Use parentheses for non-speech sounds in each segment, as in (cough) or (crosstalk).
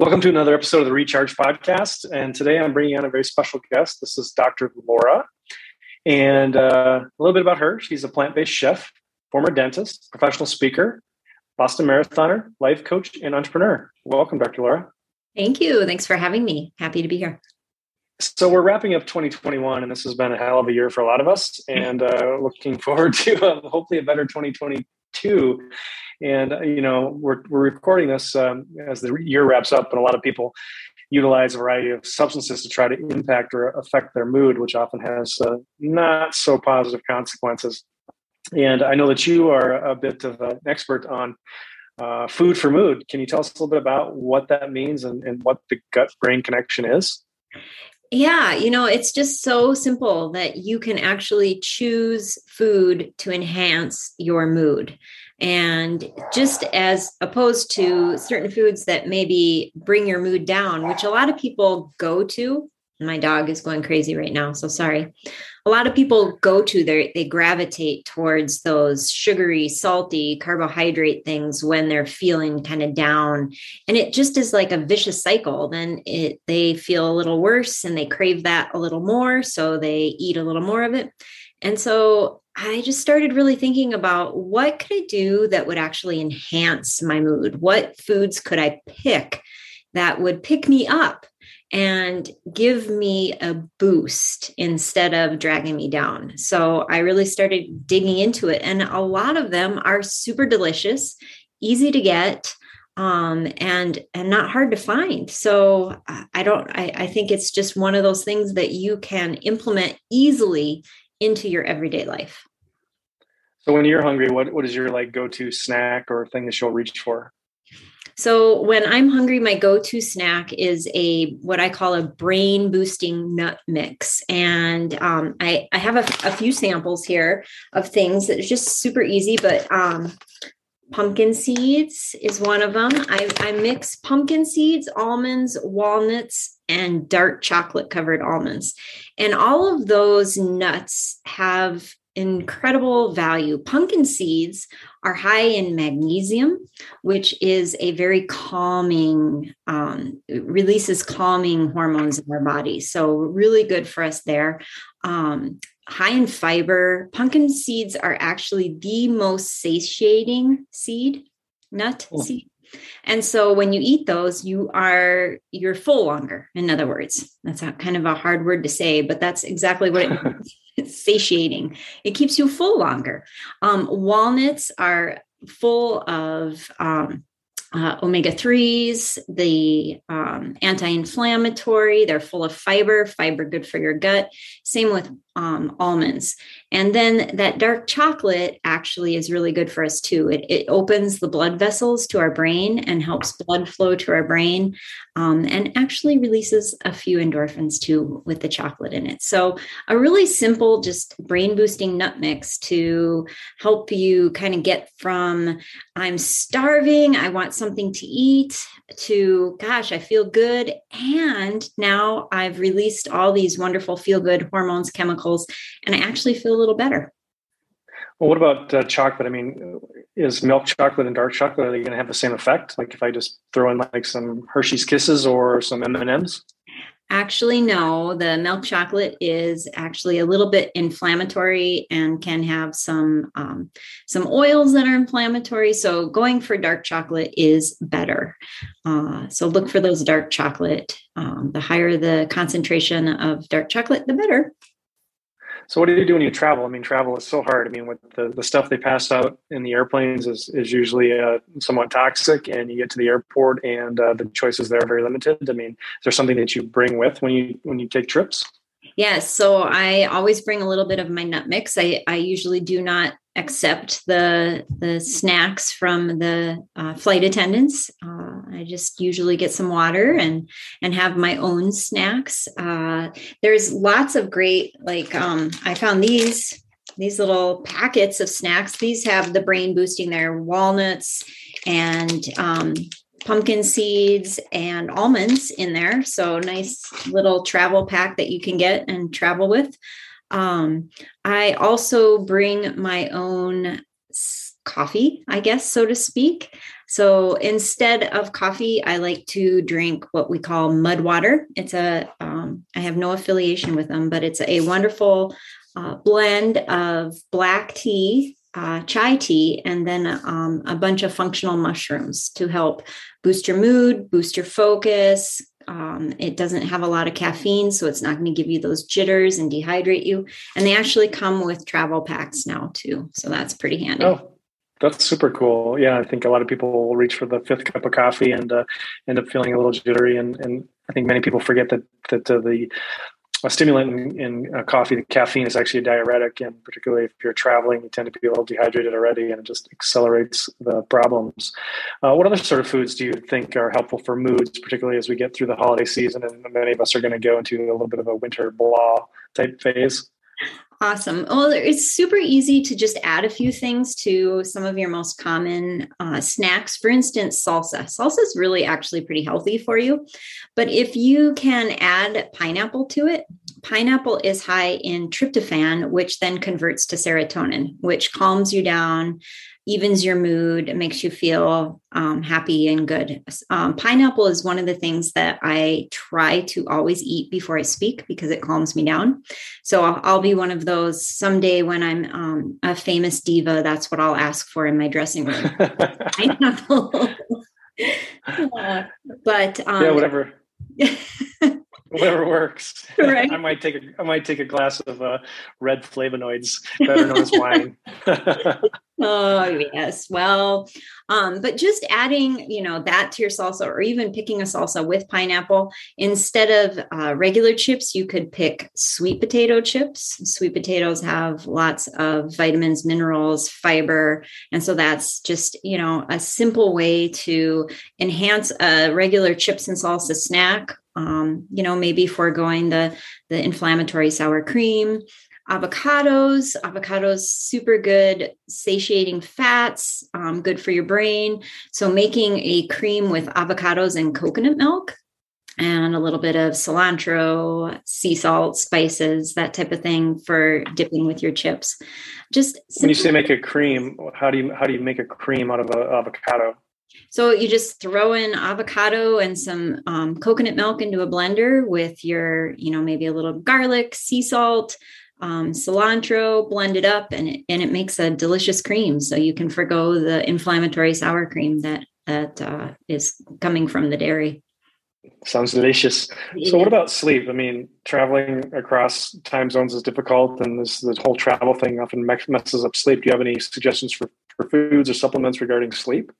Welcome to another episode of the Recharge Podcast. And today I'm bringing on a very special guest. This is Dr. Laura. And uh, a little bit about her she's a plant based chef, former dentist, professional speaker, Boston Marathoner, life coach, and entrepreneur. Welcome, Dr. Laura. Thank you. Thanks for having me. Happy to be here. So we're wrapping up 2021, and this has been a hell of a year for a lot of us, and uh, looking forward (laughs) to uh, hopefully a better 2022. And uh, you know, we're we're recording this um, as the year wraps up, and a lot of people utilize a variety of substances to try to impact or affect their mood, which often has uh, not so positive consequences. And I know that you are a bit of an expert on uh, food for mood. Can you tell us a little bit about what that means and, and what the gut brain connection is? Yeah, you know, it's just so simple that you can actually choose food to enhance your mood. And just as opposed to certain foods that maybe bring your mood down, which a lot of people go to. My dog is going crazy right now, so sorry. A lot of people go to they they gravitate towards those sugary salty carbohydrate things when they're feeling kind of down. And it just is like a vicious cycle then it they feel a little worse and they crave that a little more so they eat a little more of it. And so I just started really thinking about what could I do that would actually enhance my mood? What foods could I pick that would pick me up and give me a boost instead of dragging me down. So I really started digging into it. And a lot of them are super delicious, easy to get. Um, and and not hard to find. So I don't. I, I think it's just one of those things that you can implement easily into your everyday life. So when you're hungry, what what is your like go to snack or thing that you'll reach for? So when I'm hungry, my go-to snack is a what I call a brain boosting nut mix, and um, I I have a, a, few samples here of things that are just super easy. But um, pumpkin seeds is one of them. I, I mix pumpkin seeds, almonds, walnuts, and dark chocolate covered almonds, and all of those nuts have incredible value. Pumpkin seeds are high in magnesium, which is a very calming, um, releases calming hormones in our body. So, really good for us there. Um, high in fiber. Pumpkin seeds are actually the most satiating seed, nut oh. seed. And so when you eat those, you are you're full longer. In other words, that's a, kind of a hard word to say, but that's exactly what it. (laughs) It's satiating. It keeps you full longer. Um, walnuts are full of um, uh, omega 3s, the um, anti inflammatory, they're full of fiber, fiber good for your gut. Same with um, almonds. And then that dark chocolate actually is really good for us too. It, it opens the blood vessels to our brain and helps blood flow to our brain um, and actually releases a few endorphins too with the chocolate in it. So, a really simple, just brain boosting nut mix to help you kind of get from I'm starving, I want something to eat, to gosh, I feel good. And now I've released all these wonderful feel good hormones, chemicals, and I actually feel little better. Well, what about uh, chocolate? I mean, is milk chocolate and dark chocolate are they going to have the same effect? Like if I just throw in like some Hershey's Kisses or some M and M's? Actually, no. The milk chocolate is actually a little bit inflammatory and can have some um, some oils that are inflammatory. So going for dark chocolate is better. Uh, so look for those dark chocolate. Um, the higher the concentration of dark chocolate, the better. So what do you do when you travel? I mean, travel is so hard. I mean, with the, the stuff they pass out in the airplanes is, is usually uh, somewhat toxic and you get to the airport and uh, the choices there are very limited. I mean, is there something that you bring with when you, when you take trips? Yes. So I always bring a little bit of my nut mix. I, I usually do not accept the the snacks from the uh, flight attendants. Uh, I just usually get some water and and have my own snacks. Uh, there's lots of great like um, I found these these little packets of snacks. These have the brain boosting there walnuts and um, pumpkin seeds and almonds in there. So nice little travel pack that you can get and travel with. Um, I also bring my own coffee, I guess, so to speak. So instead of coffee, I like to drink what we call mud water. It's a um, I have no affiliation with them, but it's a wonderful uh, blend of black tea, uh, chai tea, and then um, a bunch of functional mushrooms to help boost your mood, boost your focus. Um, it doesn't have a lot of caffeine, so it's not going to give you those jitters and dehydrate you. And they actually come with travel packs now too, so that's pretty handy. Oh, that's super cool. Yeah, I think a lot of people will reach for the fifth cup of coffee and uh, end up feeling a little jittery, and, and I think many people forget that that uh, the a stimulant in, in uh, coffee, the caffeine is actually a diuretic, and particularly if you're traveling, you tend to be a little dehydrated already, and it just accelerates the problems. Uh, what other sort of foods do you think are helpful for moods, particularly as we get through the holiday season, and many of us are going to go into a little bit of a winter blah type phase? Awesome. Well, it's super easy to just add a few things to some of your most common uh, snacks. For instance, salsa. Salsa is really actually pretty healthy for you. But if you can add pineapple to it, pineapple is high in tryptophan, which then converts to serotonin, which calms you down, evens your mood, it makes you feel um, happy and good. Um, pineapple is one of the things that I try to always eat before I speak because it calms me down. So I'll, I'll be one of those someday when I'm um, a famous diva. That's what I'll ask for in my dressing room. (laughs) pineapple. (laughs) uh, but yeah, um, whatever. (laughs) (laughs) whatever works. (laughs) Right. I might take a I might take a glass of uh, red flavonoids, better known as wine. (laughs) oh yes, well, um, but just adding you know that to your salsa, or even picking a salsa with pineapple instead of uh, regular chips, you could pick sweet potato chips. Sweet potatoes have lots of vitamins, minerals, fiber, and so that's just you know a simple way to enhance a regular chips and salsa snack um, you know, maybe foregoing the the inflammatory sour cream. Avocados, avocados, super good satiating fats, um, good for your brain. So making a cream with avocados and coconut milk and a little bit of cilantro, sea salt, spices, that type of thing for dipping with your chips. Just when you say make a cream, how do you how do you make a cream out of a avocado? So you just throw in avocado and some um, coconut milk into a blender with your, you know, maybe a little garlic, sea salt, um, cilantro, blend it up, and it, and it makes a delicious cream. So you can forego the inflammatory sour cream that that uh, is coming from the dairy. Sounds delicious. Yeah. So, what about sleep? I mean, traveling across time zones is difficult, and this this whole travel thing often messes up sleep. Do you have any suggestions for, for foods or supplements regarding sleep?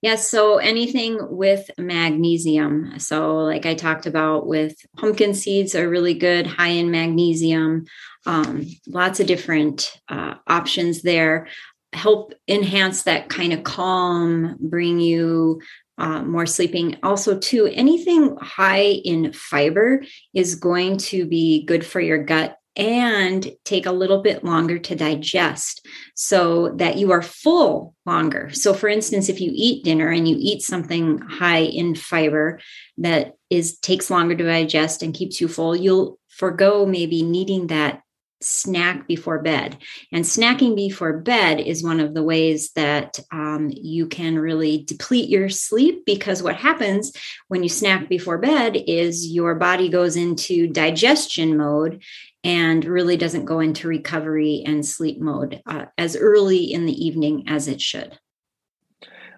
Yes. So anything with magnesium. So, like I talked about with pumpkin seeds, are really good, high in magnesium. Um, lots of different uh, options there. Help enhance that kind of calm, bring you uh, more sleeping. Also, too, anything high in fiber is going to be good for your gut and take a little bit longer to digest so that you are full longer. So, for instance, if you eat dinner and you eat something high in fiber that is takes longer to digest and keeps you full, you'll forego maybe needing that snack before bed. And snacking before bed is one of the ways that um, you can really deplete your sleep because what happens when you snack before bed is your body goes into digestion mode and really doesn't go into recovery and sleep mode uh, as early in the evening as it should.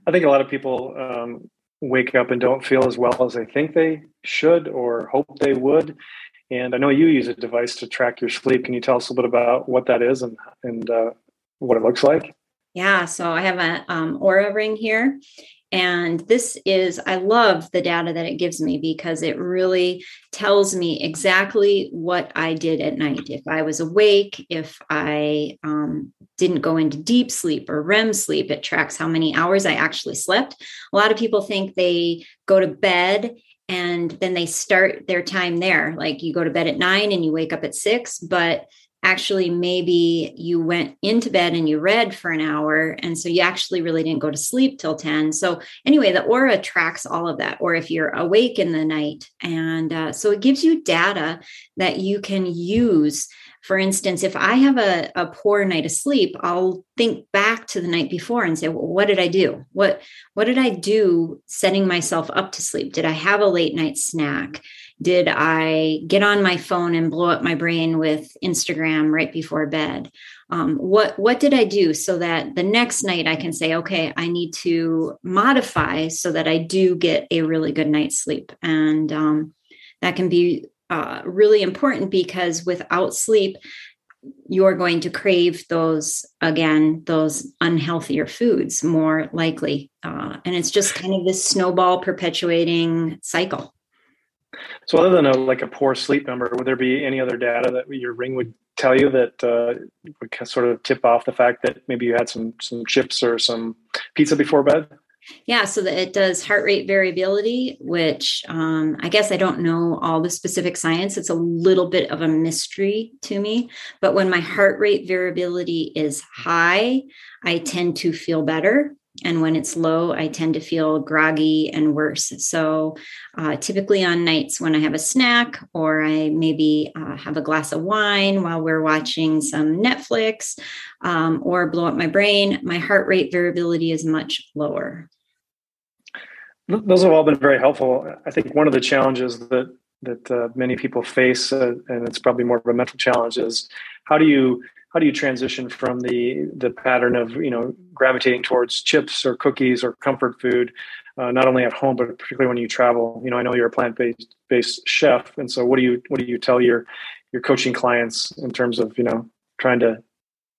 I think a lot of people um, wake up and don't feel as well as they think they should or hope they would. And I know you use a device to track your sleep. Can you tell us a little bit about what that is and and uh, what it looks like? Yeah, so I have an um, Oura ring here, and this is, I love the data that it gives me because it really tells me exactly what I did at night. If I was awake, if I um, didn't go into deep sleep or REM sleep, it tracks how many hours I actually slept. A lot of people think they go to bed and then they start their time there. Like you go to bed at nine and you wake up at six, but actually maybe you went into bed and you read for an hour and so you actually really didn't go to sleep till 10 so anyway the Oura tracks all of that or if you're awake in the night and uh, so it gives you data that you can use For instance, if I have a, a poor night of sleep, I'll think back to the night before and say, well, what did I do? What what did I do setting myself up to sleep? Did I have a late night snack? Did I get on my phone and blow up my brain with Instagram right before bed? Um, what what did I do so that the next night I can say, okay, I need to modify so that I do get a really good night's sleep, and um, that can be uh, really important because without sleep, you're going to crave those again those unhealthier foods more likely, uh, and it's just kind of this snowball perpetuating cycle. So, other than a like a poor sleep number, would there be any other data that your ring would tell you that uh, would sort of tip off the fact that maybe you had some some chips or some pizza before bed? Yeah, so that it does heart rate variability, which um, I guess I don't know all the specific science. It's a little bit of a mystery to me. But when my heart rate variability is high, I tend to feel better. And when it's low, I tend to feel groggy and worse. So, uh, typically on nights when I have a snack or I maybe uh, have a glass of wine while we're watching some Netflix um, or blow up my brain, my heart rate variability is much lower. Those have all been very helpful. I think one of the challenges that that uh, many people face, uh, and it's probably more of a mental challenge, is how do you how do you transition from the the pattern of you know gravitating towards chips or cookies or comfort food uh, not only at home but particularly when you travel? You know i know you're a plant-based based chef and so what do you what do you tell your your coaching clients in terms of you know trying to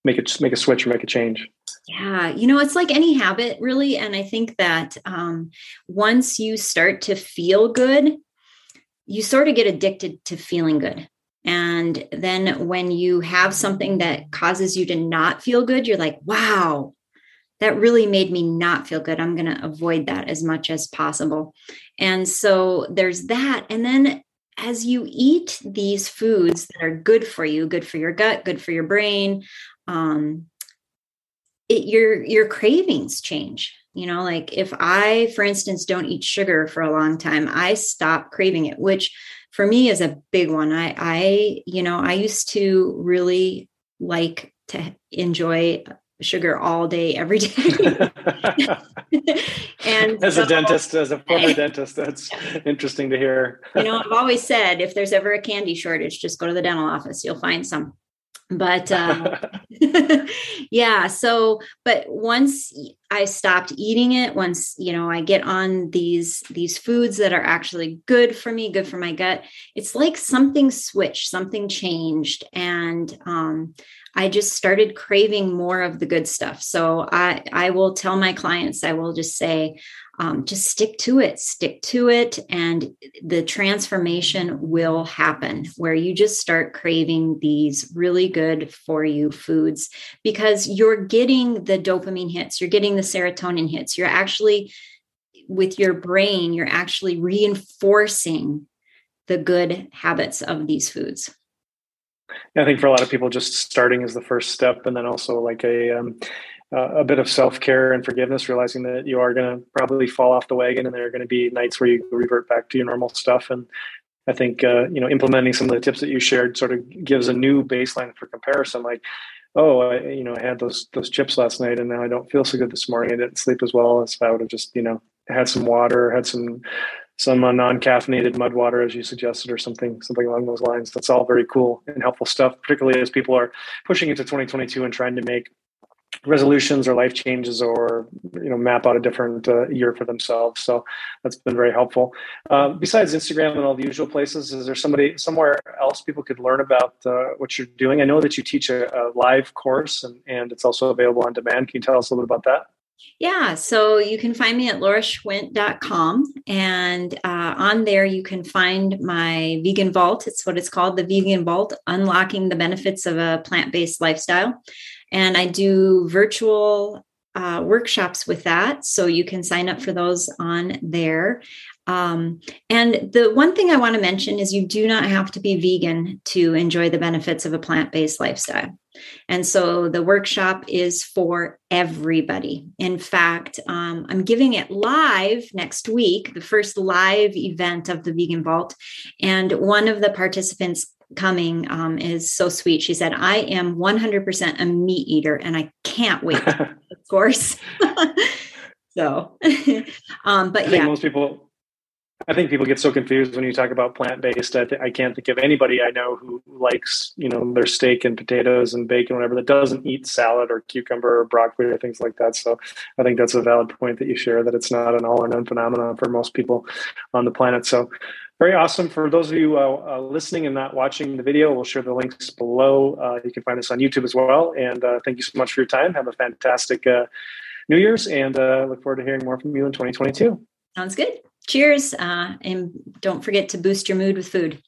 make it make a switch or make a change? Yeah you know it's like any habit really and i think that um, once you start to feel good you sort of get addicted to feeling good and then when you have something that causes you to not feel good, you're like, wow, that really made me not feel good. I'm going to avoid that as much as possible. And so there's that. And then as you eat these foods that are good for you, good for your gut, good for your brain, um, it, your your cravings change. You know, like if I, for instance, don't eat sugar for a long time, I stop craving it, which for me is a big one. I, I, you know, I used to really like to enjoy sugar all day, every day. (laughs) and as so, a dentist, as a former (laughs) dentist, that's interesting to hear. you know, I've always said if there's ever a candy shortage, just go to the dental office, you'll find some but (laughs) um, (laughs) yeah so but once i stopped eating it once you know i get on these these foods that are actually good for me good for my gut it's like something switched something changed and um, i just started craving more of the good stuff. So i i will tell my clients i will just say um, just stick to it, stick to it, and the transformation will happen where you just start craving these really good for you foods because you're getting the dopamine hits, you're getting the serotonin hits, you're actually with your brain, you're actually reinforcing the good habits of these foods. I think for a lot of people, just starting is the first step, and then also like a um, uh, a bit of self care and forgiveness, realizing that you are going to probably fall off the wagon, and there are going to be nights where you revert back to your normal stuff. And I think uh, you know implementing some of the tips that you shared sort of gives a new baseline for comparison. Like, oh, I, you know, I had those those chips last night, and now I don't feel so good this morning. I didn't sleep as well as if I would have just you know had some water, had some some uh, non-caffeinated mud water as you suggested or something something along those lines that's all very cool and helpful stuff particularly as people are pushing into 2022 and trying to make resolutions or life changes or you know map out a different uh, year for themselves so that's been very helpful uh, besides instagram and all the usual places is there somebody somewhere else people could learn about uh, what you're doing i know that you teach a, a, live course and, and it's also available on demand can you tell us a little bit about that yeah, so you can find me at lauraschwint.com. And uh, on there, you can find my vegan vault. It's what it's called the vegan vault, unlocking the benefits of a plant based lifestyle. And I do virtual uh, workshops with that. So you can sign up for those on there. Um, and the one thing I want to mention is you do not have to be vegan to enjoy the benefits of a plant based lifestyle. And so the workshop is for everybody. In fact, um, I'm giving it live next week, the first live event of the Vegan Vault. And one of the participants coming um, is so sweet. She said, I am 100% a meat eater and I can't wait, (laughs) of course. (laughs) so, (laughs) um, but I think yeah. most people, I think people get so confused when you talk about plant based. I, th- I can't think of anybody I know who likes, you know, their steak and potatoes and bacon, whatever, that doesn't eat salad or cucumber or broccoli or things like that. So I think that's a valid point that you share that it's not an all or none phenomenon for most people on the planet. So very awesome. For those of you uh, uh, listening and not watching the video, we'll share the links below. Uh, you can find us on YouTube as well. And uh, thank you so much for your time. Have a fantastic uh, New Year's and uh, look forward to hearing more from you in 2022. Sounds good. Cheers. and don't forget to boost your mood with food.